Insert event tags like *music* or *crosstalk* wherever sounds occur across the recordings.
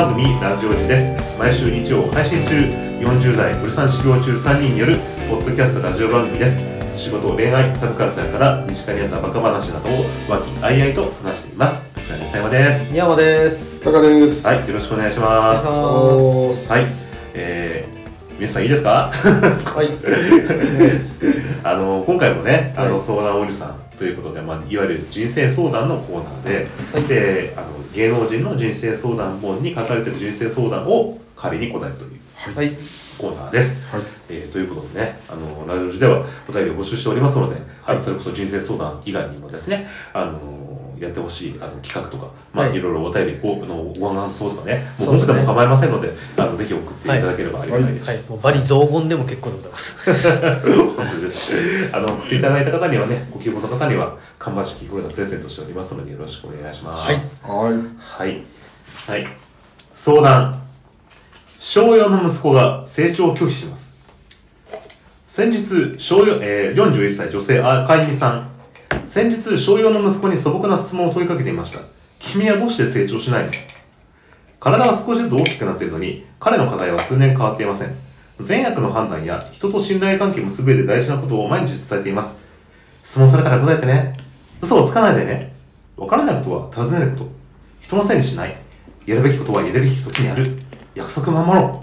番組ラジオジです毎週日曜配信中40代ブルサン修行中3人によるポッドキャストラジオ番組です仕事恋愛サブカルチャーから身近にあったバカ話などを和気あいあいと話していますこちら西山です宮山です。タカです。はいよろしくお願いします。はいえー、皆さんいいですか？はい。*laughs* あの今回もね、あのはい相談おじさんということで、まあ、いわゆる人生相談のコーナーで,、はいであの芸能人の人生相談本に書かれている人生相談を仮に答えるというはい。コーナーです。はい。えーということでね、あのラジオ時ではお便りを募集しておりますので、あのそれこそ人生相談以外にもですね、あのやってほしいあの企画とか、まあ、はいい、ろいろお便りごのご感想とかね、もう僕でも構いませんので、あのぜひ送っていただければありがたいです。はい。もうバリ雑言でも結構でございます。本当です。あの、送っていただいた方にはね、ご希望の方には、看板式これのプレゼントしておりますので、よろしくお願いします。はいはい。はい。はい。相談。小4の息子が成長を拒否します。先日、小4、えー、41歳女性、あ、かいみさん。先日、小4の息子に素朴な質問を問いかけていました。君はどうして成長しないの？体は少しずつ大きくなっているのに、彼の課題は数年変わっていません。善悪の判断や人と信頼関係を結ぶ上で大事なことを毎日伝えています。質問されたら答えてね。嘘をつかないでね。わからないことは尋ねること。人のせいにしない。やるべきことはやるべき時にやる。約束守ろ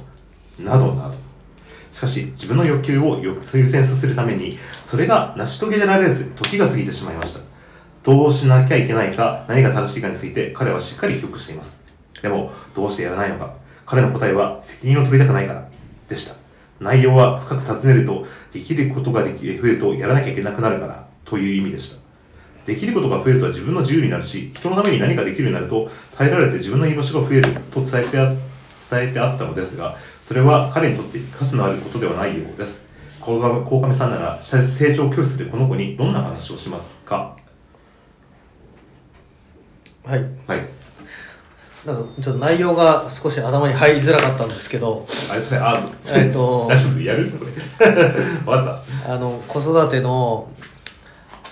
う。などなど。しかし、自分の欲求を優先させるために、それが成し遂げられず、時が過ぎてしまいました。どうしなきゃいけないか、何が正しいかについて、彼はしっかり記憶しています。でも、どうしてやらないのか。彼の答えは、責任を取りたくないから、でした。内容は深く尋ねると、できることができ増えると、やらなきゃいけなくなるから、という意味でした。できることが増えると自分の自由になるし、人のために何かできるようになると、耐えられて自分の居場所が増えると伝えてあっ伝えてあったのですが、それは彼にとって価値のあることではないようです。鴻上さんなら、成長を拒否するこの子にどんな話をしますか？はい。はい。なんかちょっと内容が少し頭に入りづらかったんですけど、あれそれ、あ、えっと *laughs* 大丈夫？やる？これ。*laughs* わかっあの子育ての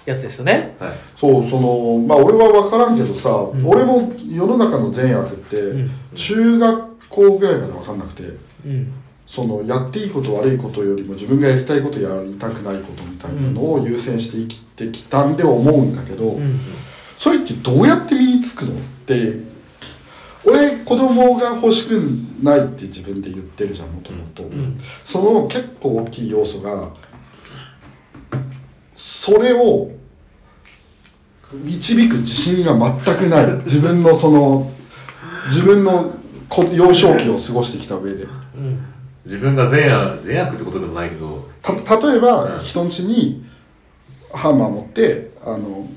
やつですよね。たはい。そう、その、まあ、俺は分からんけどさ、ん俺も世の中の善悪って、ん中学校ぐらいまで分かんなくて、うん。その、やっていいこと悪いことよりも自分がやりたいことやりたくないことみたいなのを優先して生きてきたんで思うんだけど、うん。それってどうやって身につくのって、俺子供が欲しくないって自分で言ってるじゃんもともとんその結構大きい要素がそれを導く自信が全くない自分のその自分のこ幼少期を過ごしてきた上で。うん。自分が善悪、善悪ってことでもないけど、た例えば、うん。人ん家にハンマー持ってあの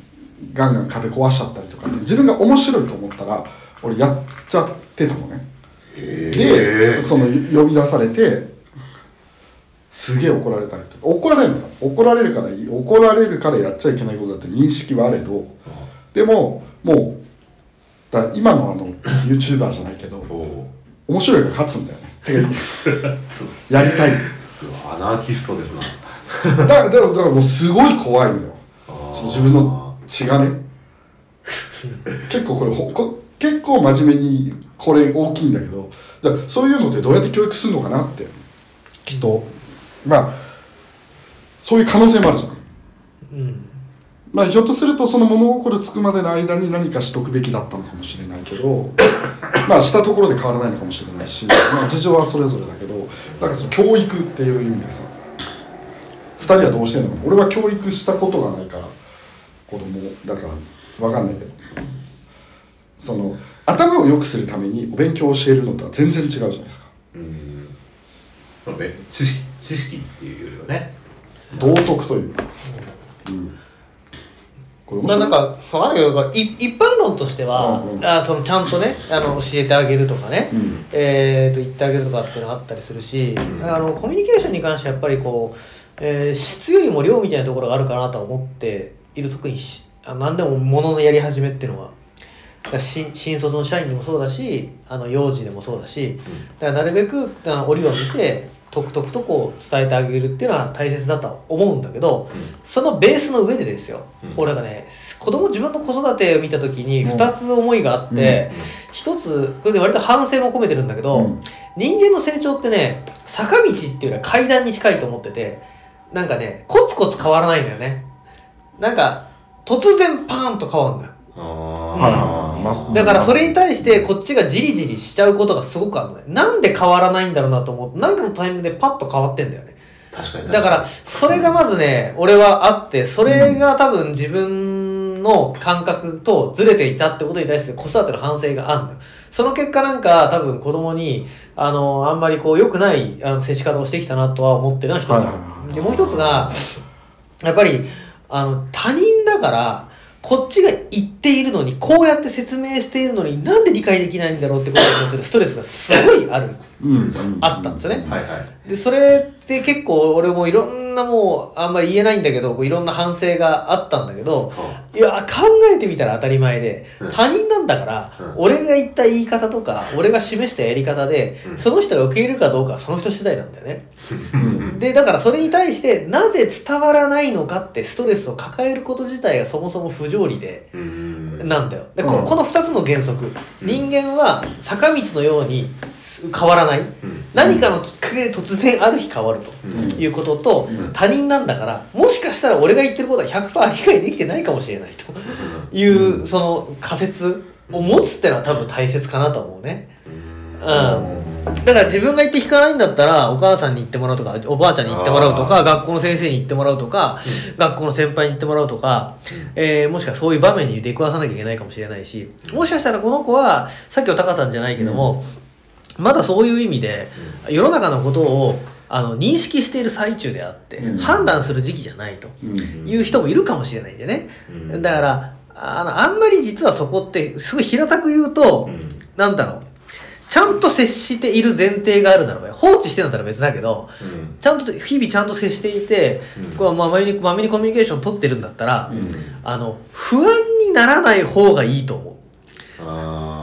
ガンガン壁壊しちゃったりとかって自分が面白いと思ったら俺やっちゃってたのね。でその呼び出されてすげえ怒られたりとか。怒られるのよ。怒られるから怒られるからやっちゃいけないことだって認識はあれど。でももうだ今のあの YouTuber じゃないけど面白いから勝つんだよね。てやりたい。そう、アナーキストですな。だからだからだからもうすごい怖いのよ。その自分の血がね。結構これほこ結構真面目にこれ大きいんだけどだそういうのってどうやって教育するのかなって。きっと。まあそういう可能性もあるじゃん。うん。まあひょっとするとその物心つくまでの間に何かしとくべきだったのかもしれないけどまあしたところで変わらないのかもしれないし、まあ、事情はそれぞれだけどだからその教育っていう意味でさ2人はどうしてんのか。俺は教育したことがないから子供だから分かんないけど。その頭を良くするためにお勉強を教えるのとは全然違うじゃないですか。うん。知識、知識っていうよりはね。道徳というか、まあなんか、わかんないけど、い一般論としては、うんうん。あそのちゃんとね、あの教えてあげるとかね、うん。えー、と言ってあげるとかっていうのがあったりするし、あのコミュニケーションに関してはやっぱりこう、えー質よりも量みたいなところがあるかなとは思っている特にしあ何でも物のやり始めっていうのは。新新卒の社員でもそうだしあの幼児でもそうだし、だからなるべくあ折を見てとくとくとこう伝えてあげるっていうのは大切だとは思うんだけど、そのベースの上でですよ、うん。俺がね子供自分の子育てを見た時にうん。2つ思いがあって、一つこれで割と反省も込めてるんだけど、うん。人間の成長ってね坂道っていうよりは階段に近いと思っててなんかねコツコツ変わらないんだよね。なんか突然パーンと変わるんだよだからそれに対してこっちがじりじりしちゃうことがすごくあるのね。なんで変わらないんだろうなと思う。なんかのタイミングでパッと変わってんだよね。確かに。だからそれがまずね俺はあってそれが多分自分の感覚とずれていたってことに対して子育ての反省があるのよ。その結果なんか多分子供にあのあんまりこう良くないあの接し方をしてきたなとは思ってるのは一つ。ある、はいはいはい。でもう一つがやっぱりあの他人だからこっちが言っているのにこうやって説明しているのになんで理解できないんだろうってことに対するストレスがすごいある。うん。うん。あったんですよね。はいはい。でそれって結構俺もいろんなもうあんまり言えないんだけどこういろんな反省があったんだけどいや考えてみたら当たり前でうん。他人なんだからうん。俺が言った言い方とか俺が示したやり方でうん。その人が受け入れるかどうかはその人次第なんだよね。うん。でだからそれに対してなぜ伝わらないのかってストレスを抱えること自体がそもそも不条理で。うん。なんだよ。でこうん。この2つの原則。人間は坂道のようにす変わらない。うん。何かのきっかけで突然ある日変わるとうん。いうこととうん。他人なんだからもしかしたら俺が言ってることは100%理解できてないかもしれないというその仮説を持つってのは多分大切かなと思うね。うん。だから自分が言って聞かないんだったらお母さんに言ってもらうとかおばあちゃんに言ってもらうとか学校の先生に言ってもらうとか学校の先輩に言ってもらうとか、えーもしくはそういう場面に出くわさなきゃいけないかもしれないしもしかしたらこの子はさっきのタカさんじゃないけども、まだそういう意味で世の中のことをあの認識している最中であって、うん。判断する時期じゃないとうん。いう人もいるかもしれないんでね、うん。だからあのあんまり実はそこってすごい平たく言うと、うん。なんだろうちゃんと接している前提があるならば放置してんだったら別だけどうん。ちゃんと日々ちゃんと接していて、うん。こうまめにまめにコミュニケーション取ってるんだったら、うん。あの不安にならない方がいいと思う。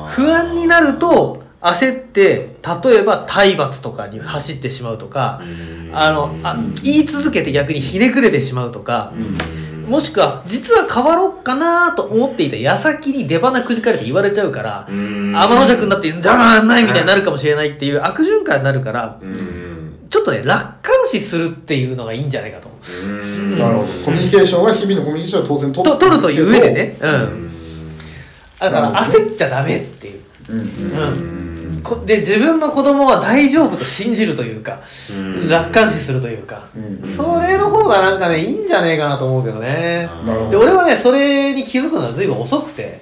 不安になると焦って例えば体罰とかに走ってしまうとか、うん。あのあ言い続けて逆にひねくれてしまうとか、うんもしくは実は変わろうかなと思っていた矢先に出花くじかれて言われちゃうから、うん。天の弱になってじゃあないみたいになるかもしれないっていう悪循環になるからうん。ちょっとね楽観視するっていうのがいいんじゃないかと思う。うん。なるほど。コミュニケーションは日々のコミュニケーションは当然取と取るという上でね、う、うんんだから焦っちゃダメっていう。うん。うんこで自分の子供は大丈夫と信じるというか、うん。楽観視するというか、うん。それの方がなんかねいいんじゃねえかなと思うけどね。なるほど。で俺はねそれに気づくのは随分遅くて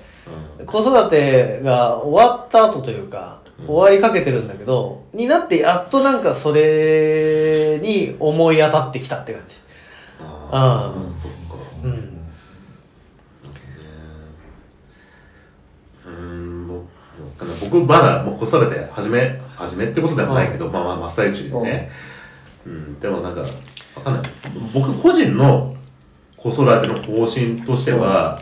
子育てが終わった後というか終わりかけてるんだけどになってやっとなんかそれに思い当たってきたって感じ。あうん。ーそっか。うんうんぼ僕まだもう子育て始め始めってことでもないけど、まあまあ真っ最中でね、うん、でもなんかわかんない。僕個人の子育ての方針としては、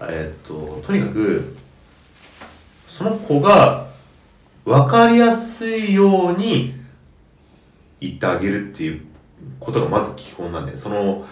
えっととにかくその子が分かりやすいように言ってあげるっていうことがまず基本なんでその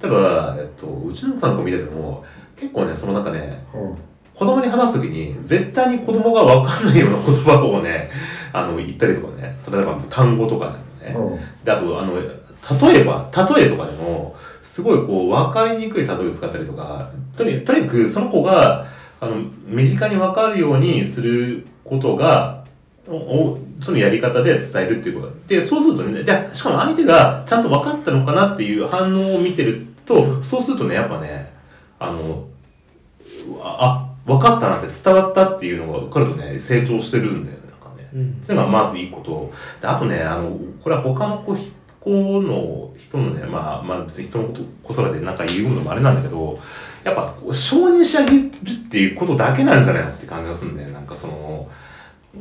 例えば、えっと、うちの奥さんとか見てても結構ねそのなんかねうん子供に話すときに、絶対に子供がわかんないような言葉をね、あの、言ったりとかね、それだから単語とかね。うん。で、あと、あの、例えば、例えとかでも、すごいこう、わかりにくい例えを使ったりとか、とにとにかくその子が、あの、身近にわかるようにすることが、おおそのやり方で伝えるっていうこと。で、そうするとね、で、しかも相手がちゃんと分かったのかなっていう反応を見てると、そうするとね、やっぱね、あの、あ、分かったなって伝わったっていうのが分かるとね、成長してるんだよね、なんかね。うんそれがまずいいこと。で、あとね、あの、これは他の子、子の人のね、まあ、まあ別に人のこと子育てでなんか言うのもあれなんだけど、やっぱ承認してあげるっていうことだけなんじゃないのって感じがするんだよ。なんかその、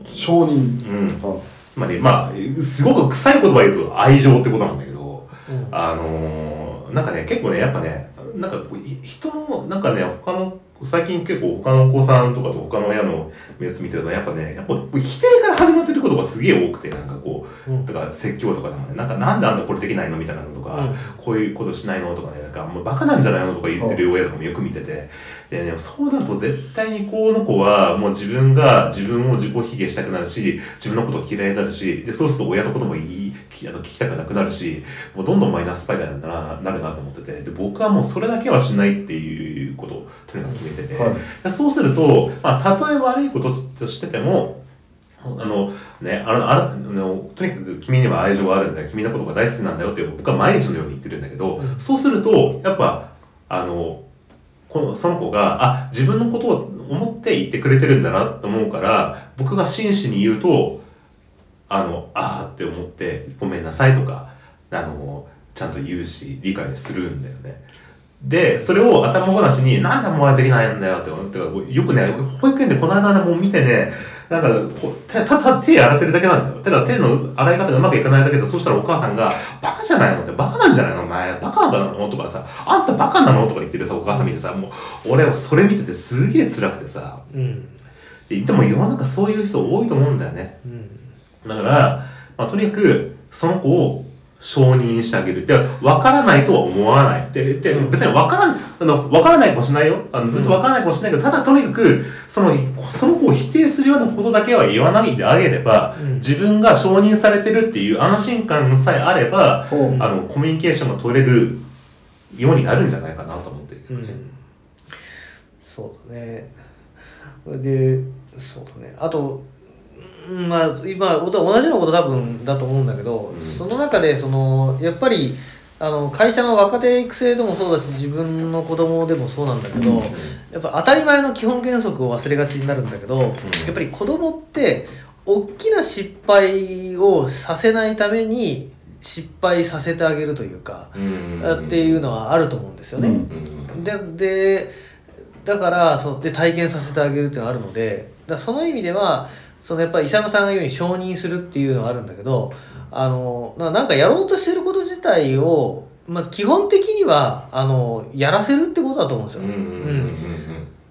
承認うん。あつまり、まあ、すごく臭い言葉言うと愛情ってことなんだけど、うんあのーなんかね、結構ね、やっぱね、なんかこうい人の、なんかね、他の最近結構他のお子さんとかと他の親のやつ見てるとやっぱね、やっぱ否定から始まってることがすげえ多くて、なんかこう、うん。とか説教とかでもね、なんかなんであんたこれできないのみたいなのとか、うん。こういうことしないのとかね、なんかもうバカなんじゃないのとか言ってる親とかもよく見てて、でね、そうなると絶対にこの子はもう自分が自分を自己卑下したくなるし、自分のことを嫌いになるし、で、そうすると親のことも言い、きあの聞きたくなくなるし、もうどんどんマイナススパイラルになるなと思ってて、で、僕はもうそれだけはしないっていうことをとにかく決めてて、はいでそうすると、まあ、たとえ悪いこととしてても、あの、ね、あの、あの、あのとにかく君には愛情があるんだよ。君のことが大好きなんだよって僕は毎日のように言ってるんだけど、うんそうすると、やっぱ、あの、この、その子が、あ、自分のことを思って言ってくれてるんだなと思うから、僕が真摯に言うと、あの、あーって思って、ごめんなさいとか、あの、ちゃんと言うし、理解するんだよね。で、それを頭ごなしに、なんでお前できないんだよって思って、よくね、保育園でこの間ね、もう見てね、なんかたただ手洗ってるだけなんだよ。ただ手の洗い方がうまくいかないだけで、そしたらお母さんが、バカじゃないのって、バカなんじゃないのお前、バカなのとかさ、あんたバカなの？とか言ってるさ、お母さん見てさ、もう、俺はそれ見ててすげえ辛くてさ、うん。ででも世の中そういう人多いと思うんだよね。うん。だから、まあ、とにかく、その子を承認してあげる。で、わからないとは思わない。で、でうん別にわからん、あの、わからないかもしれないよ。あのずっとわからないかもしれないけど、ただとにかく、その、その子を否定するようなことだけは言わないであげれば、うん自分が承認されてるっていう安心感さえあれば、ほうあの、コミュニケーションが取れるようになるんじゃないかなと思ってる。うんそうだねでそうだねあとうんまあ今お同じようなこと多分だと思うんだけど、うん。その中でそのやっぱりあの会社の若手育成でもそうだし自分の子供でもそうなんだけど、やっぱ当たり前の基本原則を忘れがちになるんだけど、やっぱり子供って大きな失敗をさせないために失敗させてあげるというか、うん。っていうのはあると思うんですよね。うん。ででだからそうで体験させてあげるっていうのがあるのでだその意味ではそのやっぱり勇さんが言うように承認するっていうのはあるんだけどあのなんかやろうとしてること自体を、まあ、基本的にはあのやらせるってことだと思うんですよ。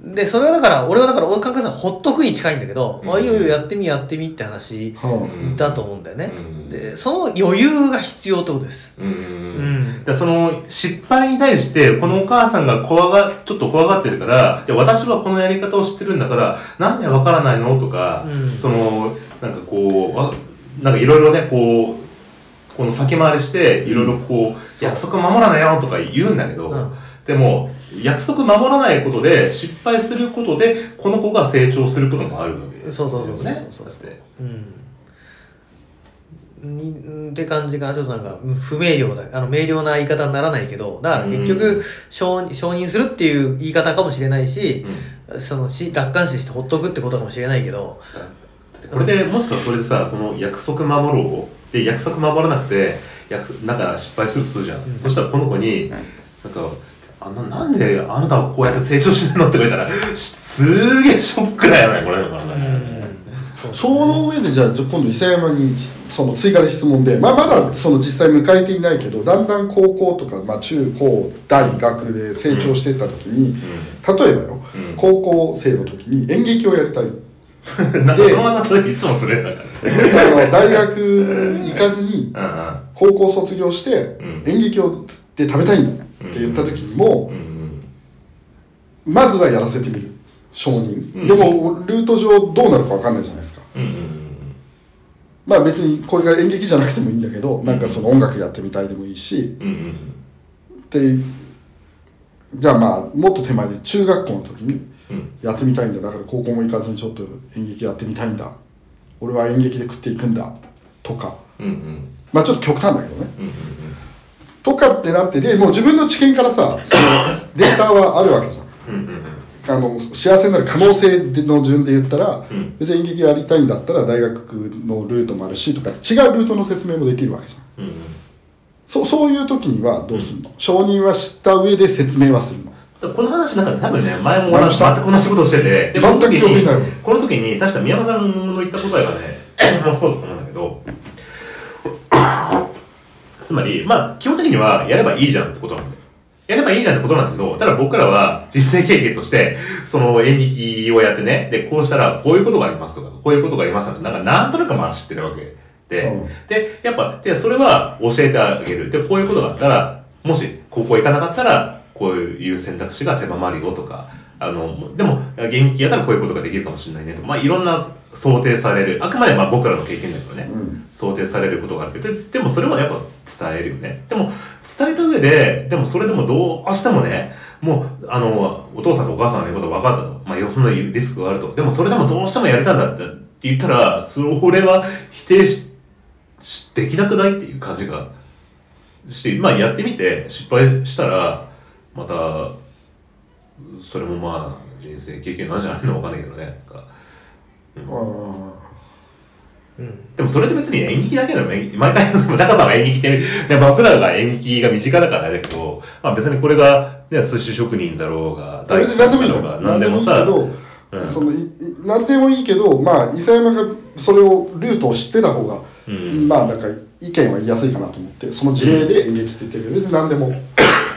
でそれはだから俺はだから俺感覚さほっとくに近いんだけど、うん。あいいよいいよやってみやってみって話だと思うんだよね。うん。でその余裕が必要ってことです。うんうんその失敗に対して、このお母さんが怖が、ちょっと怖がってるから、で、私はこのやり方を知ってるんだから、なんでわからないの？とか、うん。その、なんかこうわ、なんかいろいろね、こう、この先回りして、いろいろこう、約束守らないよとか言うんだけど、うん。でも、約束守らないことで、失敗することで、この子が成長することもあるわけですそうそうそうそうそうそうだってうん。にんって感じかな。ちょっとなんか不明瞭だ。あの明瞭な言い方にならないけどだから結うん。局承認承認するっていう言い方かもしれないしう、ん。そのし楽観視してほっとくってことかもしれないけど。これでもしさそれでさこの約束守ろうで約束守らなくて約束なんか失敗するとするじゃん、うん。そしたらこの子になんかあななんであなたはこうやって成長してるのって言われたらしすげえショックだよねこれだからね、そうその上でじゃあじゃあ今度伊佐山にその追加で質問で、まあ、まだその実際迎えていないけどだんだん高校とか、まあ、中高大学で成長していった時に、例えばよ、うん。高校生の時に演劇をやりたい。うん、なんかその話いつもするんだからねあの大学行かずに高校卒業してうん。演劇をで食べたいんだって言った時にもうんまずはやらせてみる。承認、うんでもルート上どうなるか分かんないじゃないですか。まあ別にこれが演劇じゃなくてもいいんだけどなんかその音楽やってみたいでもいいし。でじゃあまあもっと手前で中学校の時にうん。やってみたいんだ。だから高校も行かずにちょっと演劇やってみたいんだ俺は演劇で食っていくんだとか。うんうん。まあちょっと極端だけどね。うんうんとかってなってでもう自分の知見からさその *laughs* データはあるわけじゃん。うんうんうん。あの幸せになる可能性の順で言ったら、うん。別に演劇やりたいんだったら大学のルートもあるしとか違うルートの説明もできるわけじゃん。うんうん。そそういう時にはどうするの、承認は知った上で説明はするの？この話なんか多分ね、前も全く同じことをしてて、で、この時にこの時に、確か宮山さんの言った答えがね、まあそうだと思うんだけど、*coughs* つまり、まあ、基本的にはやればいいじゃんってことなんだよ。やればいいじゃんってことなんだけど、ただ僕らは実践経験として、その演劇をやってね、で、こうしたらこういうことがありますとか、こういうことがありますって、なんかなんとなくまあ知ってるわけで、うんで、やっぱ、で、それは教えてあげる。で、こういうことがあったら、もし高校行かなかったら、こういう選択肢が狭まるよとか、あの、でも、現役やったらこういうことができるかもしれないねとか、まあ、いろんな想定される、あくまでまあ僕らの経験だけどね、うん想定されることがあるけど、ででもそれはやっぱ伝えるよね。でも、伝えた上で、でもそれでもどうしてもね、もう、あの、お父さんとお母さんの言うこと分かったと。まあ、そんなリスクがあると。でもそれでもどうしてもやりたいんだって言ったら、それは否定し、しできなくないっていう感じがして、まあやってみて失敗したら、また、それもまあ人生経験なんじゃないのわかんないけどね。なんかあでもそれって別に演劇だけだよね。毎回、高さんは演劇って、ね、僕らが演劇が身近だからあれだけど、まあ別にこれが、ね、寿司職人だろうが、あ別に何でもいいのだろうがよ何でもさ、ど、うん。そのいい何でもいいけどまあ伊佐山がそれをルートを知ってた方が、うん。まあなんか意見は言いやすいかなと思ってその事例で演劇って言ってるけど別に何でも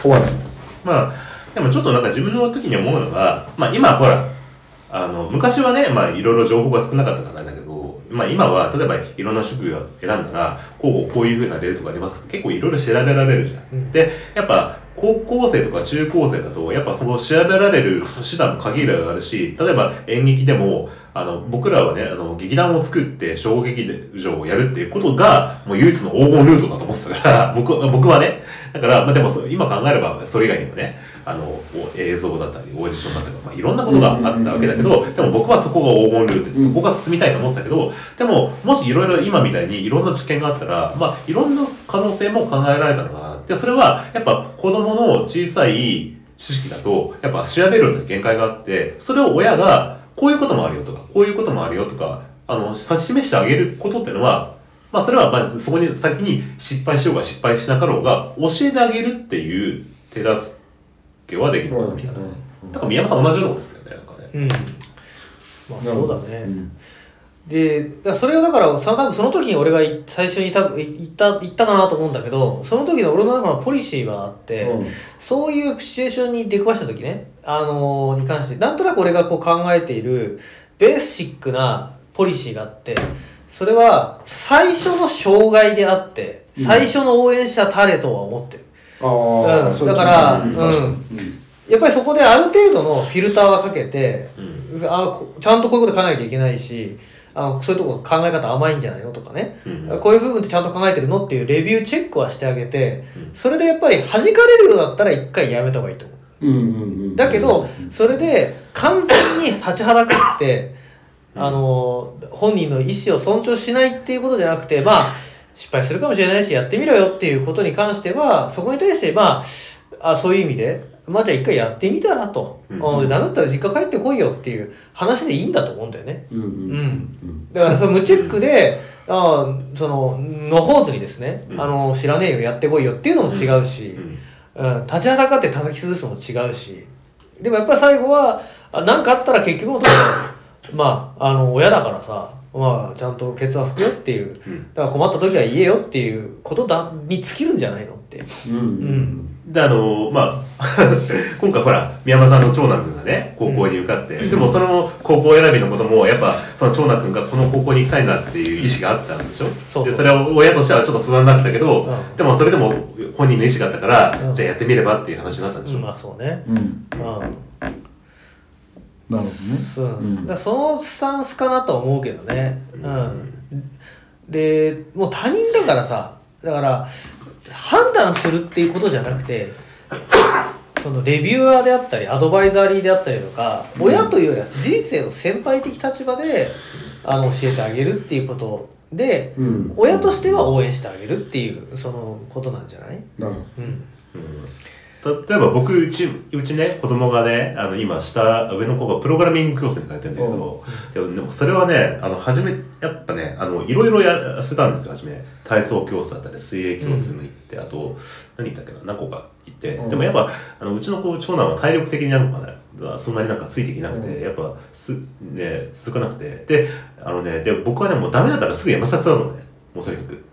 問わずまあ、でもちょっとなんか自分の時に思うのが、まあ今ほら、あの、昔はね、まあいろいろ情報が少なかったからなんだけど、まあ今は例えばいろんな職業を選んだら、こう、こういうふうなレールとかあります結構いろいろ調べられるじゃん。うんで、やっぱ高校生とか中高生だと、やっぱその調べられる手段も限りがあるし、例えば演劇でも、あの、僕らはね、あの、劇団を作って小劇場をやるっていうことが、もう唯一の黄金ルートだと思ってたから、僕は、僕はね、だから、まあでもそ今考えれば、それ以外にもね、あの、お映像だったり、オーディションだったり、まあいろんなことがあったわけだけど、でも僕はそこが黄金ルートで、そこが進みたいと思ってたけど、でも、もしいろいろ今みたいにいろんな知見があったら、まあいろんな可能性も考えられたのかな。で、それは、やっぱ子供の小さい知識だと、やっぱ調べるのに限界があって、それを親が、こういうこともあるよとか、こういうこともあるよとか、あの、指し示してあげることっていうのは、まあそれはまずそこに先に失敗しようが失敗しなかろうが、教えてあげるっていう手助けはできるかな、みたいな。だから宮山さん同じようなことですよね、なんかね。うんまあそうだね、うんでそれをだからその多分その時に俺がい最初に多分言った言ったかなと思うんだけどその時の俺の中のポリシーがあって、うんそういうシチュエーションに出くわした時ね、あのーに関してなんとなく俺がこう考えているベーシックなポリシーがあってそれは最初の障害であって最初の応援者たれとは思ってる、ああ、うん。だからうん。うん。やっぱりそこである程度のフィルターはかけて、うん。あこちゃんとこういうこと考えなきゃいけないしあのそういうとこ考え方甘いんじゃないのとかね、うん。こういう部分ってちゃんと考えてるのっていうレビューチェックはしてあげて、うん。それでやっぱり弾かれるようだったら一回やめた方がいいと思う。うんうんうん。だけど、それで完全に立ちはだかって、あの本人の意思を尊重しないっていうことじゃなくてまあ失敗するかもしれないしやってみろよっていうことに関してはそこに対してまああそういう意味でまあじゃあ一回やってみたらと、うん。うん、ダメだったら実家帰ってこいよっていう話でいいんだと思うんだよね。うん。うん。うん。だからその無チェックで、ああその野放図にですね、うん。あの知らねえよやってこいよっていうのも違うし、うん。うん、立ちはだかって叩き潰すのも違うし。でもやっぱり最後は何かあったら結局のところまああの親だからさまあちゃんとケツは拭くよっていううん。だから困った時は言えよっていうことだに尽きるんじゃないのって。うん。うん。で、あの、まあ、*laughs* 今回ほら、宮山さんの長男くんがね、高校に受かって、でもその高校選びのことも、やっぱ、その長男くんがこの高校に行きたいなっていう意思があったんでしょ？そで、それは親としてはちょっと不安だったけど、うん。でもそれでも本人の意思があったから、うん。じゃあやってみればっていう話になったんでしょ、まあそうね。うん。うんなるほどね。そう、うん。だそのスタンスかなとは思うけどね。うん。でもう他人だからさだから判断するっていうことじゃなくてそのレビュアーであったりアドバイザリーであったりとか、親というよりは人生の先輩的立場であの教えてあげるっていうことで、うん。親としては応援してあげるっていうそのことなんじゃない、なるほうん例えば僕うちうちね子供がねあの今下上の子がプログラミング教室に通ってるんだけど、でもでもそれはねあの初めやっぱねあのいろいろやらせたんですよ初め。体操教室だったり水泳教室も行って、あと何言ったっけな何個か行って、うん。でもやっぱあのうちの子長男は体力的になるのかねそんなになんかついてきなくて、うん。やっぱすね続かなくて。であのねで僕はねもうダメだったらすぐやめさせたのね。もうとにかく。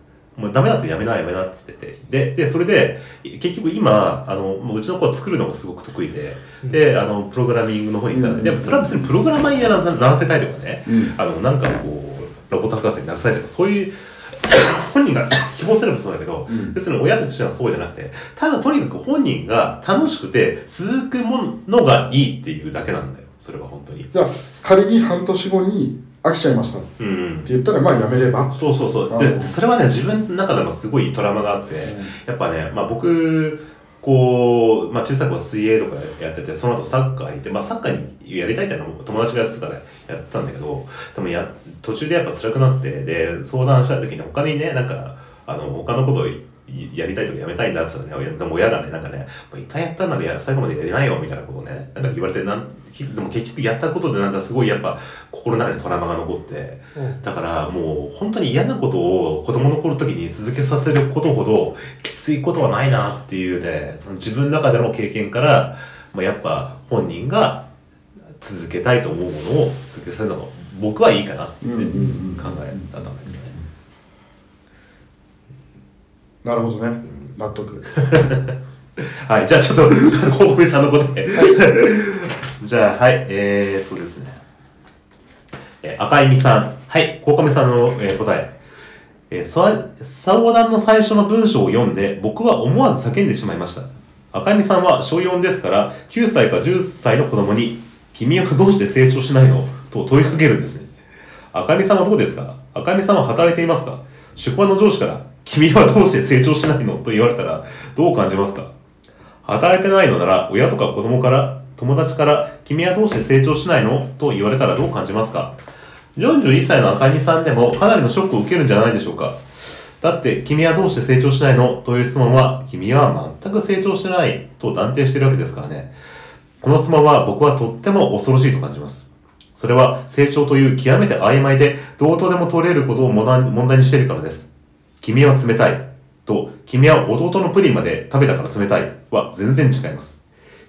もうダメだとやめなやめなって言ってて。で、で、それで、結局今、あの、もううちの子は作るのがすごく得意で、で、あの、プログラミングの方に行ったら、うん。でもそれは別にプログラマーにならならせたいとかね、うん。あの、なんかこう、ロボット博士にならせたいとか、そういう、*coughs* 本人が希望すればそうだけど、うん。別に親としてはそうじゃなくて、ただとにかく本人が楽しくて続くものがいいっていうだけなんだよ。それは本当に。じゃあ仮に半年後に飽きちゃいましたってうん。言ったらまあやめればそうそうそう。あで、それはね、自分の中でもすごいトラウマがあって、やっぱね、まあ僕、こう、まあ小さい頃水泳とかやってて、その後サッカー行って、まあサッカーにやりたいっていうのも友達がやってたからやったんだけど、でもや、途中でやっぱ辛くなって、で、相談した時に他にね、なんか、あの、他のことをやりたいとかやめたいんだって言ったらね、でも親がね、なんかね、もう一回やったんならや最後までやれないよ、みたいなことをね、なんか言われて、なんでも結局やったことでなんかすごいやっぱ心の中にトラウマが残って、うん。だからもう本当に嫌なことを子供の頃の時に続けさせることほどきついことはないなっていうね、自分の中での経験から、まあ、やっぱ本人が続けたいと思うものを続けさせるのが僕はいいかなって考えだったんだけどね。なるほどね納得 *laughs* はい、じゃあちょっと、コウメさんの答え。*laughs* じゃあ、はい、えー、っとですね。えー赤いみさん。はい、コウカメさんの、えー答え。えー、さ相談の最初の文章を読んで、僕は思わず叫んでしまいました。赤いみさんは小4ですから、9歳か10歳の子供に、君はどうして成長しないの？と問いかけるんですね。赤みさんはどうですか？赤みさんは働いていますか？職場の上司から、君はどうして成長しないの？と言われたら、どう感じますか？働いてないのなら、親とか子供から、友達から、君はどうして成長しないの？と言われたらどう感じますか ?41 歳の赤みさんでもかなりのショックを受けるんじゃないでしょうかだって、君はどうして成長しないの？という質問は、君は全く成長してないと断定しているわけですからね。この質問は僕はとっても恐ろしいと感じます。それは成長という極めて曖昧でどうとでも取れることを問題にしているからです。君は冷たい。と、君は弟のプリンまで食べたから冷たいは全然違います。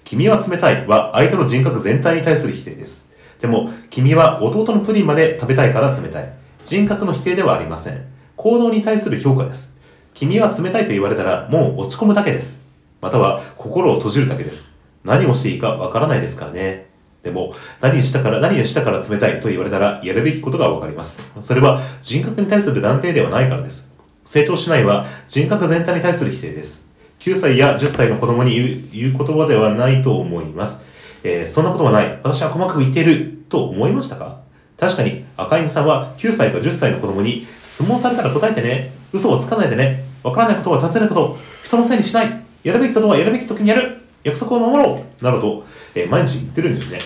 君は冷たいは相手の人格全体に対する否定です。でも、君は弟のプリンまで食べたいから冷たい。人格の否定ではありません。行動に対する評価です。君は冷たいと言われたらもう落ち込むだけです。または心を閉じるだけです。何をしていいかわからないですからね。でも、何したから、何をしたから冷たいと言われたらやるべきことがわかります。それは人格に対する断定ではないからです。成長しないは人格全体に対する否定です。9歳や10歳の子供に言う言葉ではないと思います。えーそんなことはない。私は細かく言っている。と思いましたか？確かに赤井さんは9歳か10歳の子供に質問されたら答えてね。嘘をつかないでね。わからないことは尋ねること。人のせいにしない。やるべきことはやるべき時にやる。約束を守ろう。などと、えー毎日言ってるんですね。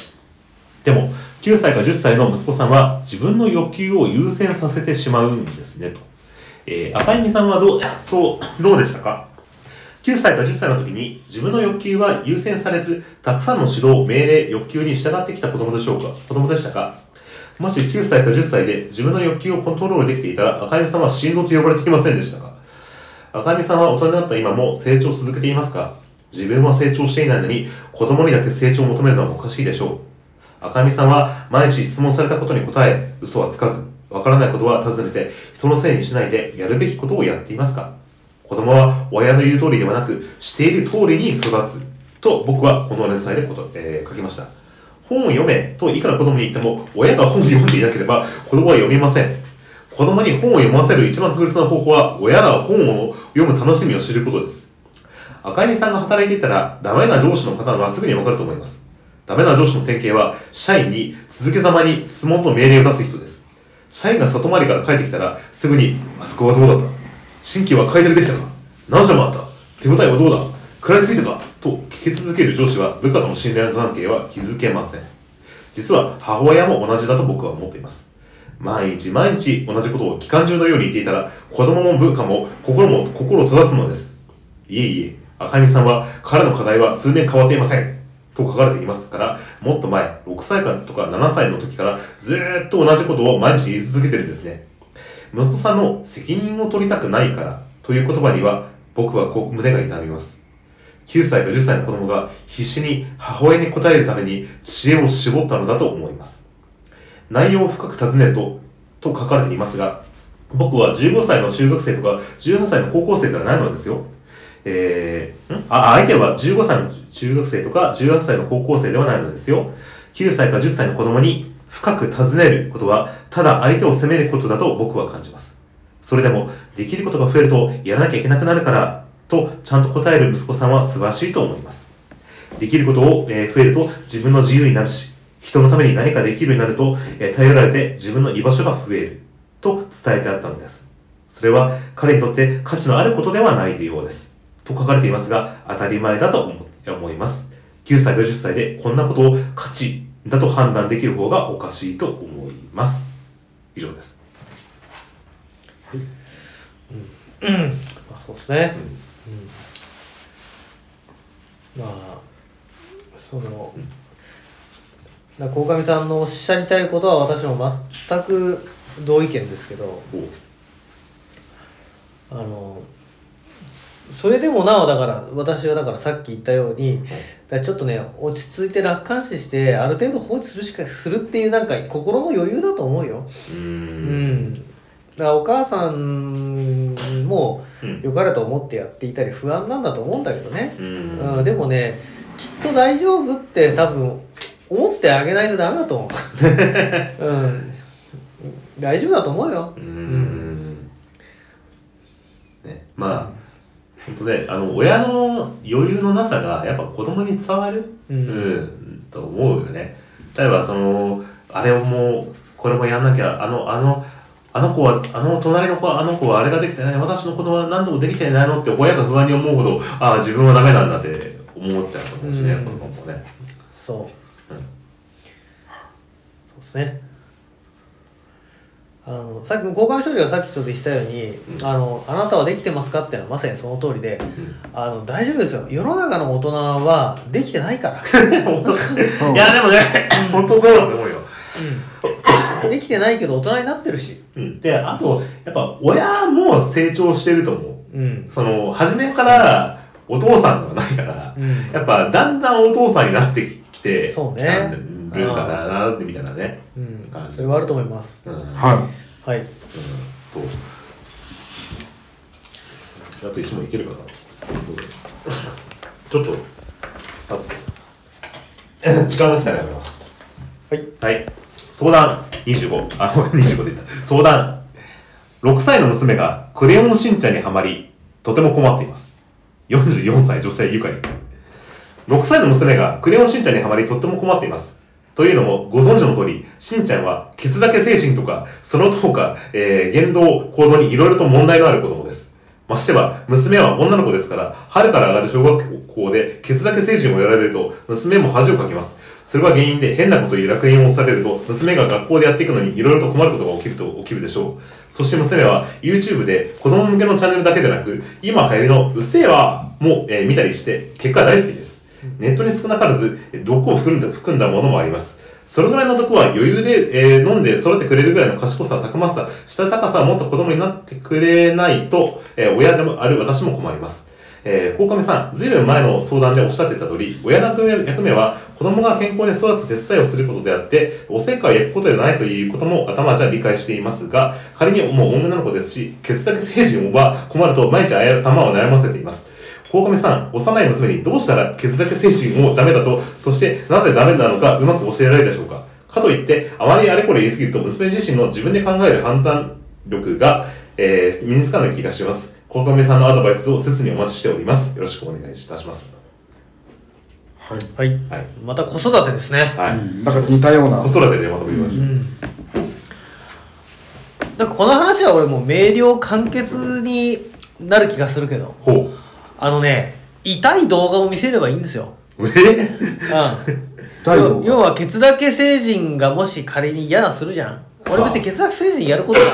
でも、9歳か10歳の息子さんは自分の欲求を優先させてしまうんですね、と。えー、赤井美さんはどう、と、どうでしたか ?9 歳か10歳の時に自分の欲求は優先されず、たくさんの指導、命令、欲求に従ってきた子供でしょうか？子供でしたか？もし9歳か10歳で自分の欲求をコントロールできていたら、赤井美さんは進路と呼ばれていませんでしたか？赤井美さんは大人になった今も成長を続けていますか？自分は成長していないのに、子供にだけ成長を求めるのはおかしいでしょう。赤見さんは毎日質問されたことに答え、嘘はつかず、わからないことは尋ねて、人のせいにしないでやるべきことをやっていますか？子供は親の言う通りではなく、している通りに育つ。と僕はこの連載でこと、えー書きました。本を読めといくら子供に言っても、親が本を読んでいなければ子供は読みません。子供に本を読ませる一番確実な方法は、親が本を読む楽しみを知ることです。赤井さんが働いていたら、ダメな上司の方はすぐにわかると思います。ダメな上司の典型は、社員に続けざまに質問と命令を出す人です。社員が里回りから帰ってきたら、すぐに、あそこはどうだった？新規は買い取りできたか？何社回った？手応えはどうだ？食らいついたか？と聞き続ける上司は、部下との信頼関係は築けません。実は、母親も同じだと僕は思っています。毎日毎日同じことを期間中のように言っていたら、子供も部下も心も心を閉ざすのです。いえいえ、赤見さんは彼の課題は数年変わっていません。と書かれていますから、もっと前、6歳かとか7歳の時からずっと同じことを毎日言い続けてるんですね。息子さんの責任を取りたくないからという言葉には僕はこう胸が痛みます。9歳か10歳の子供が必死に母親に答えるために知恵を絞ったのだと思います。内容を深く尋ねると、と書かれていますが、僕は15歳の中学生とか18歳の高校生ではないのですよ。えー、あ、相手は15歳の中学生とか18歳の高校生ではないのですよ。9歳か10歳の子供に深く尋ねることは、ただ相手を責めることだと僕は感じます。それでも、できることが増えるとやらなきゃいけなくなるから、とちゃんと答える息子さんは素晴らしいと思います。できることを、えー増えると自分の自由になるし、人のために何かできるようになると、えー頼られて自分の居場所が増える。と伝えてあったのです。それは彼にとって価値のあることではないようです。と書かれていますが、当たり前だと思思います。9歳か10歳でこんなことを価値だと判断できる方がおかしいと思います。以上です。まあ、そうですね、うんまあその鴻上さんのおっしゃりたいことは私も全く同意見ですけどおあのそれでもなおだから私はだからさっき言ったようにだちょっとね落ち着いて楽観視してある程度放置するしかするっていうなんか心の余裕だと思うよ。うん。ん、だからお母さんもうん。良かれと思ってやっていたり不安なんだと思うんだけどね、うん。うんでもねきっと大丈夫って多分思ってあげないとダメだと思う、*laughs* うん、大丈夫だと思うよ。うーん。ね、まあ、本当ね、あの、親の余裕のなさが、やっぱ子供に伝わる、うん。うん、と思うよね。例えば、その、あれをもう、これもやんなきゃ、あの、あの、あの子は、あの隣の子は、あの子はあれができてない、私の子供は何度もできてないのって親が不安に思うほど、ああ、自分はダメなんだって思っちゃうと思うしね、うん。子供もね。そう、うん。そうですねあのさっき交換少女がさっきちょっと言ってたように、あの「あなたはできてますか?」っていうのはまさにその通りで、あの大丈夫ですよ。世の中の大人はできてないから、いや、でもね、本当そうだと思うよ。うん、できてないけど大人になってるし、うん。で、あと、やっぱ親も成長してると思う。うん。その、初めからお父さんではないから、うん。やっぱだんだんお父さんになってきて、そうねきたんるかななってみたいなね。うんそれはあると思いますうん。うんははいと。あと1問いけるかな？ちょっと、あと、時間が来たらやめます。はいはい。相談25。あ、ごめん25で言った。相談。6歳の娘がクレヨンしんちゃんにはまり、とても困っています。44歳女性ゆかり。6歳の娘がクレヨンしんちゃんにはまりとっても困っています。というのも、ご存知の通り、しんちゃんは、ケツだけ精神とか、その他か、えー、言動、行動にいろいろと問題のある子供です。ましては、娘は女の子ですから、春から上がる小学校で、ケツだけ精神をやられると、娘も恥をかきます。それは原因で変なこと言う楽園をされると、娘が学校でやっていくのにいろいろと困ることが起きると起きるでしょう。そして娘は YouTube で子供向けのチャンネルだけでなく、今流行りのうっせぇわも、えー見たりして、結果大好きです。ネットに少なからず、毒を含んだ含んだものもあります。それぐらいの毒は余裕で、えー飲んで育ててくれるぐらいの賢さ、たくまさ、したたかさを持った子供になってくれないと、えー親でもある私も困ります。えー、鴻上さん、ずいぶん前の相談でおっしゃってた通り、親の役目は子供が健康に育つ手伝いをすることであって、おせっかいを焼くことではないということも頭じゃ理解していますが、仮にもう女の子ですし、ケツだけ成人は困ると毎日頭を悩ませています。鴻上さん、幼い娘にどうしたらケツだけ精神をダメだと、そしてなぜダメなのかうまく教えられるでしょうか？かといって、あまりあれこれ言い過ぎると娘自身の自分で考える判断力が、えー身につかない気がします。鴻上さんのアドバイスを切にお待ちしております。よろしくお願いいたします。はい。はいはい。また子育てですねはい。うんなんか似たような。子育てでまとめましうんなんかこの話は俺もう明瞭簡潔になる気がするけどた。ほあのね痛い動画を見せればいいんですよ、う。え？うん、要要はケツだけ成人がもし仮に嫌なするじゃん。俺別にケツだけ成人やることが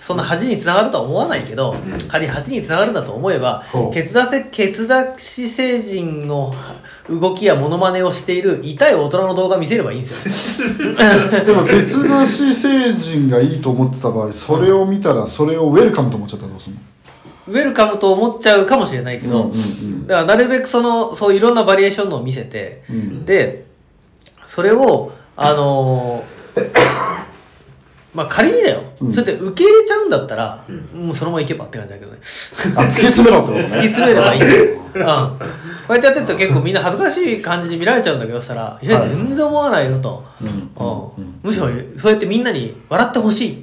そんな恥につながるとは思わないけど、仮に恥につながるんだと思えばほう。ケツだせケツだし成人の動きやモノマネをしている痛い大人の動画見せればいいんですよ。*laughs* でも、ケツなし成人がいいと思ってた場合、それを見たら、それをウェルカムと思っちゃったらどうするの？ウェルカムと思っちゃうかもしれないけど、うんうんうん。だからなるべくそのそういろんなバリエーションのを見せて、うん。でそれをあのーまあ仮にだよ、うん。そうやって受け入れちゃうんだったら、うもうそのまま行けばって感じだけどね。あ突き詰めろってこと *laughs* 突きね詰めればいいんだよ、うん、こうやってやってると結構みんな恥ずかしい感じで見られちゃうんだけどしたら「いやはい全然思わないよ」と、うん。うん。むしろそうやってみんなに笑ってほしいっ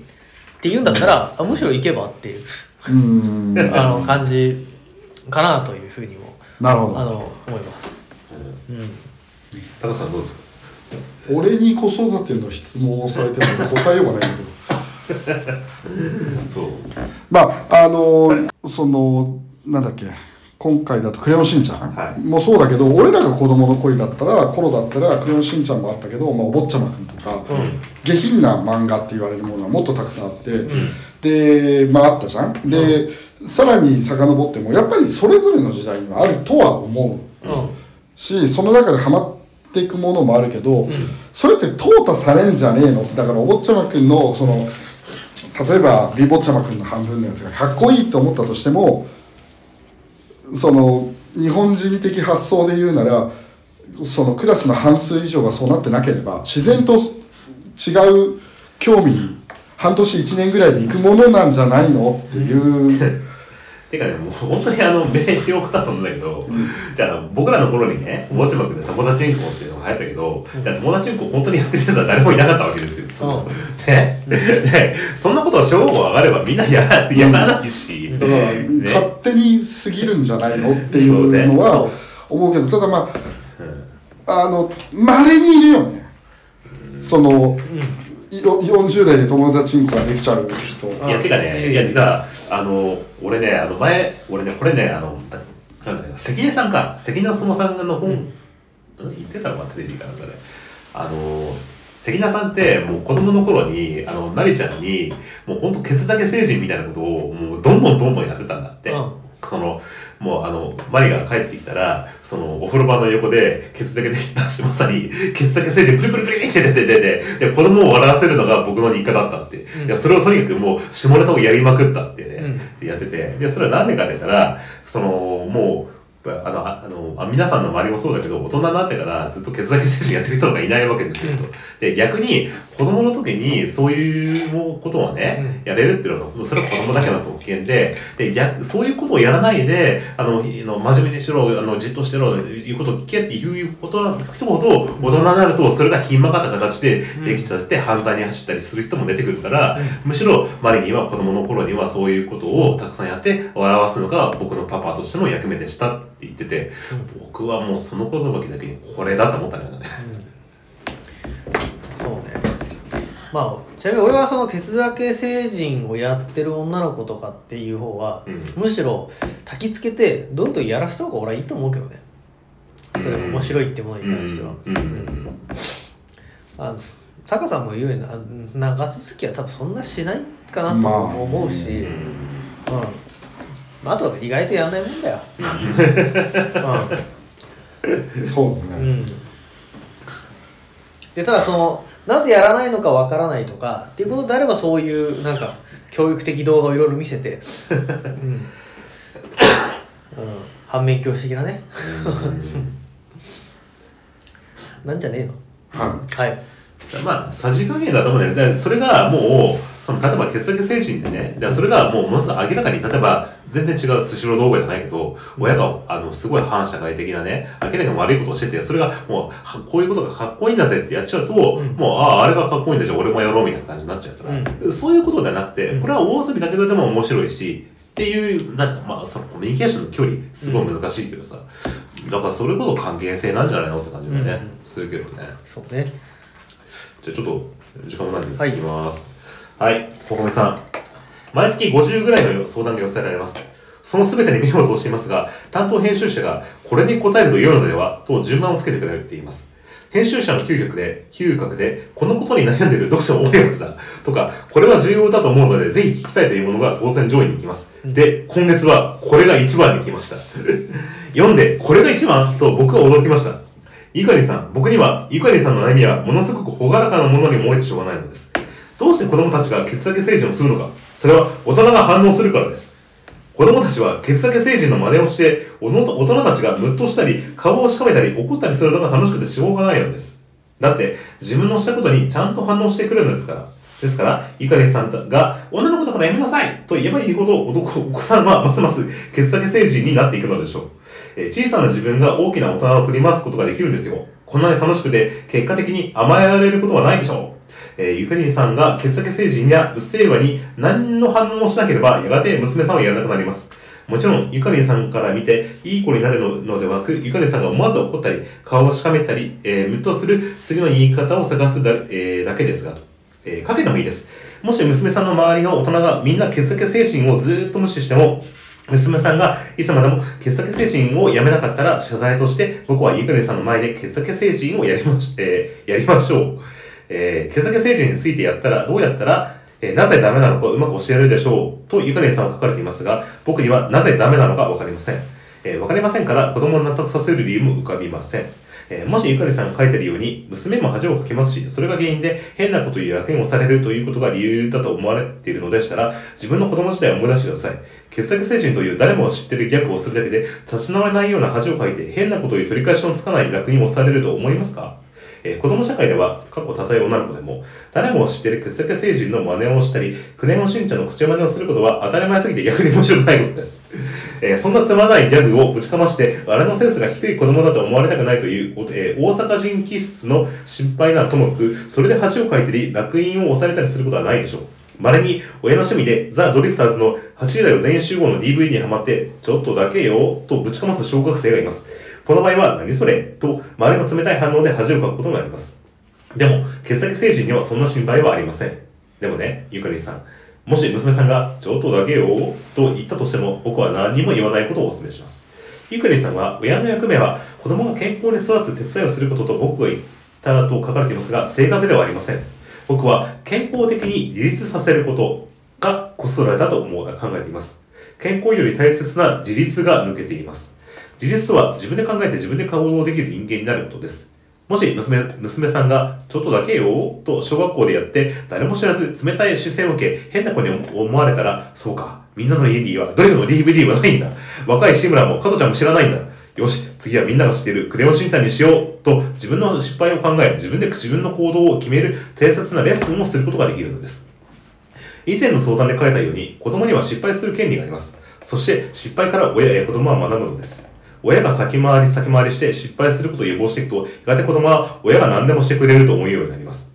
て言うんだったら、あむしろ行けばっていううん。あの感じかなというふうにもなるほど。あの思います。うん。高橋さんどうですか？俺に子育ての質問をされてるので答えようがないんだけど。*laughs* そう。まああのそのなんだっけ？今回だと「クレヨンしんちゃん」はい。もそうだけど俺らが子供の頃だったら頃だったら「クレヨンしんちゃん」もあったけど、まあ、お坊ちゃまくんとか、下品な漫画って言われるものはもっとたくさんあって、でまああったじゃん。で、さらに遡ってもやっぱりそれぞれの時代にはあるとは思う。うん。しその中でハマっていくものもあるけど、それって淘汰されんじゃねえの？ってだからお坊ちゃまくんのその例えばビー坊ちゃまくんの半分のやつがかっこいいと思ったとしてもその日本人的発想で言うならそのクラスの半数以上がそうなってなければ自然と違う興味に半年1年ぐらいで行くものなんじゃないの？っていう。てかね、もう本当にあの、名評だと思うんだけど、じゃあ僕らの頃にね、おもちまくんで友達インコっていうのが流行ったけど、じゃあ友達インコ本当にやってる人は誰もいなかったわけですよ。その。ね。で、そんなことを小学校上がればみんなやらやらないし、だから、ね。勝手に過ぎるんじゃないのっていうのは思うけどただまああのまれにいるよね。その、いろ40代で友達んこができちゃう人。いや、てかね、いや、てか、あの、俺ね、あの、前、俺ね、これね、あの、関根さんか、関根相撲さんの本、うん。うん？言ってたのか、テレビかなんかで。あの、関根さんって、もう子供の頃に、あの、なりちゃんに、もうほんとケツだけ成人みたいなことを、もうどんどんどんどんやってたんだって。うんその、もうあの、マリが帰ってきたら、その、お風呂場の横で、ケツだけできたし、まさに、ケツだけ成人プリプリプリって出て出て、で、子供を笑わせるのが僕の日課だったって。うんいや、それをとにかくもう、下ネタをやりまくったってね、やってて、で、それは何でかって言ったら、その、もう、あの、ああのあ皆さんの周りもそうだけど、大人になってからずっとケツだけ成人やってる人がいないわけですよ。で、逆に、子供の時にそういうことをね、やれるっていうのは、それは子供だけの特権で、で、逆、そういうことをやらないで、あの、いの真面目にしろ、あの、じっとしてろ、いうことを聞けっていうことな人ほど、大人になると、それがひんまかった形でできちゃって、犯罪に走ったりする人も出てくるから、むしろ、マリには子供の頃にはそういうことをたくさんやって、笑わすのが僕のパパとしての役目でしたって言ってて、僕はもうその言葉だけにこれだと思ったんだよね。そうね。まあちなみに俺はそのケツだけ成人をやってる女の子とかっていう方は、うん。むしろ焚きつけてどんどんやらした方が俺はいいと思うけどね。それ面白いってものに対しては、うん。うん。あのタカさんも言うようにな長続きは多分そんなしないかなと思うし、うんまあ、あと意外とやんないもんだよ、そうだね、うん、でただそのなぜやらないのかわからないとかっていうことであればそういうなんか教育的動画をいろいろ見せて、うん。うん、反面教師的なね。*laughs* なんじゃねえの？ははい。まあ、さじ加減だと思うんだよね。でそれがもう、その例えば血液精神でね、でそれがもうものすごい明らかに、例えば全然違うスシロー動画じゃないけど、親があのすごい反社会的なね、明らかに悪いことをしてて、それがもう、はこういうことがかっこいいんだぜってやっちゃうと、もう、ああ、あれがかっこいいんだじゃあ俺もやろうみたいな感じになっちゃうから、そういうことではなくて、これは大遊びだけどでも面白いし、っていう、なんかまあ、そのコミュニケーションの距離、すごい難しいけどさ、だからそれこそ関係性なんじゃないのって感じだね。するけどね。そうね。じゃあちょっと、時間もないんで、はい。いきます。はい、ここめさん。毎月50ぐらいの相談が寄せられます。その全てに目を通していますが、担当編集者が、これに答えると良いのでは、と順番をつけてくれるって言います。編集者の嗅覚で、嗅覚で、このことに悩んでいる読者も多いやつだ。とか、これは重要だと思うので、ぜひ聞きたいというものが当然上位に行きます。で、今月は、これが一番に来ました。*laughs* 読んで、これが一番？と僕は驚きました。ゆかりさん、僕には、ゆかりさんの悩みはものすごく朗らかなものに思えてしょうがないのです。どうして子供たちが血液成人をするのかそれは大人が反応するからです。子供たちは血液成人の真似をして、大人たちがムッとしたり、顔をしかめたり怒ったりするのが楽しくてしょうがないのです。だって、自分のしたことにちゃんと反応してくれるのですから。ですから、ゆかりさんが、女の子だからやめなさいと言えばいいほど、男、お子さんはますますケツだけ成人になっていくのでしょう。え小さな自分が大きな大人を振り回すことができるんですよ。こんなに楽しくて、結果的に甘えられることはないでしょう。えーゆかりんさんがケツだけ成人やうっせぇわに何の反応もしなければ、やがて娘さんはやらなくなります。もちろん、ゆかりんさんから見て、いい子になるのではなく、ゆかりんさんが思わず怒ったり、顔をしかめたり、えー、ムッとする次の言い方を探すだ,、えーだけですが、とえーかけてもいいです。もし娘さんの周りの大人がみんな血液精神をずっと無視しても、娘さんがいつまでも血液精神をやめなかったら謝罪として僕はゆかりさんの前で血液精神をやりまし、えやりましょう。えー、血液精神についてやったらどうやったら、えーなぜダメなのかうまく教えるでしょうとゆかりさんは書かれていますが、僕にはなぜダメなのかわかりません。えーわかりませんから子供を納得させる理由も浮かびません。えーもしゆかりさんが書いてるように、娘も恥をかけますし、それが原因で変なことを言う楽園をされるということが理由だと思われているのでしたら、自分の子供時代を思い出してください。血液精神という誰もが知ってるギャグをするだけで、立ち直れないような恥をかいて、変なことを言う取り返しのつかない楽園をされると思いますか？えー子供社会では、過去たとえ女の子でも、誰も知っている血液星人の真似をしたり、クレヨンしんちゃんの口真似をすることは当たり前すぎて逆に面白くないことです。えーそんなつまらないギャグをぶちかまして、我のセンスが低い子供だと思われたくないという、えー大阪人気質の心配ならともかく、それで恥をかいたり、楽印を押されたりすることはないでしょう。稀に親の趣味でザ・ドリフターズの8時代を全員集合の DVD にハマって、ちょっとだけよ、とぶちかます小学生がいます。この場合は何それ？と、周りの冷たい反応で恥をかくことになります。でも、血液精神にはそんな心配はありません。でもね、ゆかりんさん。もし娘さんが、ちょっとだけよ、と言ったとしても、僕は何にも言わないことをお勧めします。ゆかりんさんは、親の役目は、子供が健康に育つ手伝いをすることと僕が言ったと書かれていますが、正確ではありません。僕は、健康的に自立させることが子育てだと思う考えています。健康より大切な自立が抜けています。自立とは自分で考えて自分で行動できる人間になることです。もし娘、娘さんが、ちょっとだけよ、と小学校でやって、誰も知らず冷たい視線を受け、変な子に思われたら、そうか、みんなの家にはドリフの DVD はないんだ。若い志村も加トちゃんも知らないんだ。よし、次はみんなが知っているクレヨンしんちゃんにしよう、と自分の失敗を考え、自分で自分の行動を決める大切なレッスンをすることができるのです。以前の相談で書いたように、子供には失敗する権利があります。そして、失敗から親や子供は学ぶのです。親が先回り先回りして失敗することを予防していくと、やがて子供は親が何でもしてくれると思うようになります。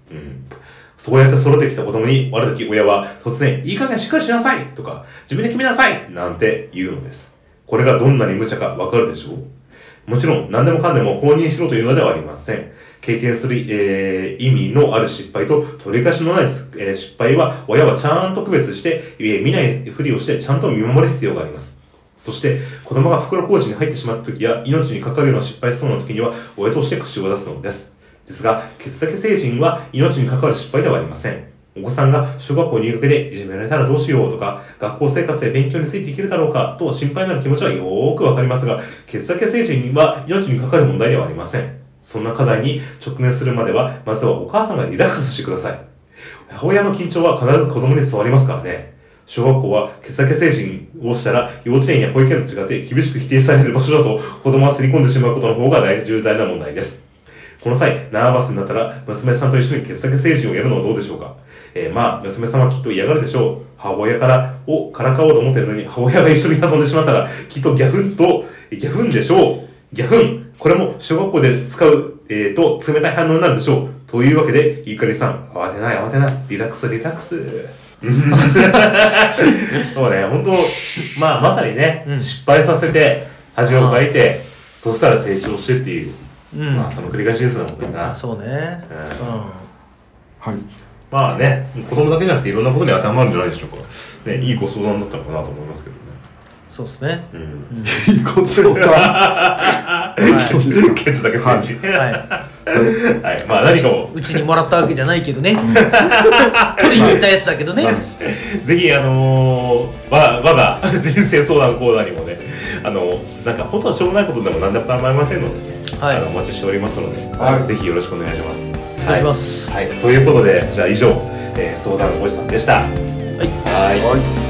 そうやって育ってきた子供に、ある時親は突然、いい加減しっかりしなさいとか、自分で決めなさいなんて言うのです。これがどんなに無茶かわかるでしょう？もちろん、何でもかんでも放任しろというのではありません。経験する、えー意味のある失敗と取り返しのない、えー失敗は、親はちゃんと区別して、えー見ないふりをして、ちゃんと見守る必要があります。そして、子供が袋小路に入ってしまった時や、命にかかるような失敗しそうな時には、親として口を出すのです。ですが、血液精神は命にかかる失敗ではありません。お子さんが小学校入学でいじめられたらどうしようとか、学校生活で勉強についていけるだろうかと心配になる気持ちはよーくわかりますが、血液精神は命にかかる問題ではありません。そんな課題に直面するまでは、まずはお母さんがリラックスしてください。母親の緊張は必ず子供に伝わりますからね。小学校は血液精神をしたら幼稚園や保育園と違って厳しく否定される場所だと子供は刷り込んでしまうことの方が大重大な問題です。この際、ナーバスになったら、娘さんと一緒に血液精神をやるのはどうでしょうか？えー、まあ、娘さんはきっと嫌がるでしょう。母親から、をからかおうと思ってるのに、母親が一緒に遊んでしまったら、きっとギャフンと、ギャフンでしょう。ギャフン。これも小学校で使う、えー、と、冷たい反応になるでしょう。というわけで、ゆかりさん、慌てない慌てない。リラックスリラックス。うん。*laughs* そうね、本当まあ、まさにね、うん。失敗させて、恥をかいて、そしたら成長してっていう、うん。まあ、その繰り返しですね、本当にな。そうね。うん。うん。はい。まあね、子供だけじゃなくていろんなことに当てはまるんじゃないでしょうか。ね、いいご相談だったのかなと思いますけどね。そうですね。うん。*laughs* いいことかそうですか。ケツだけ選手。は *laughs* はい。まあ何かを。い、うちにもらったわけじゃないけどね。*laughs* 取りに行ったやつだけどね。ぜひあのー、我我が人生相談コーナーにもね、あのなんか本当はしょうもないことでも何でも構いませんのでね、はい。あのお待ちしておりますので、はい。ぜひよろしくお願いします。お願いします。はい。はい、ということで、じゃあ以上、えー相談おじさんでした。はい。はい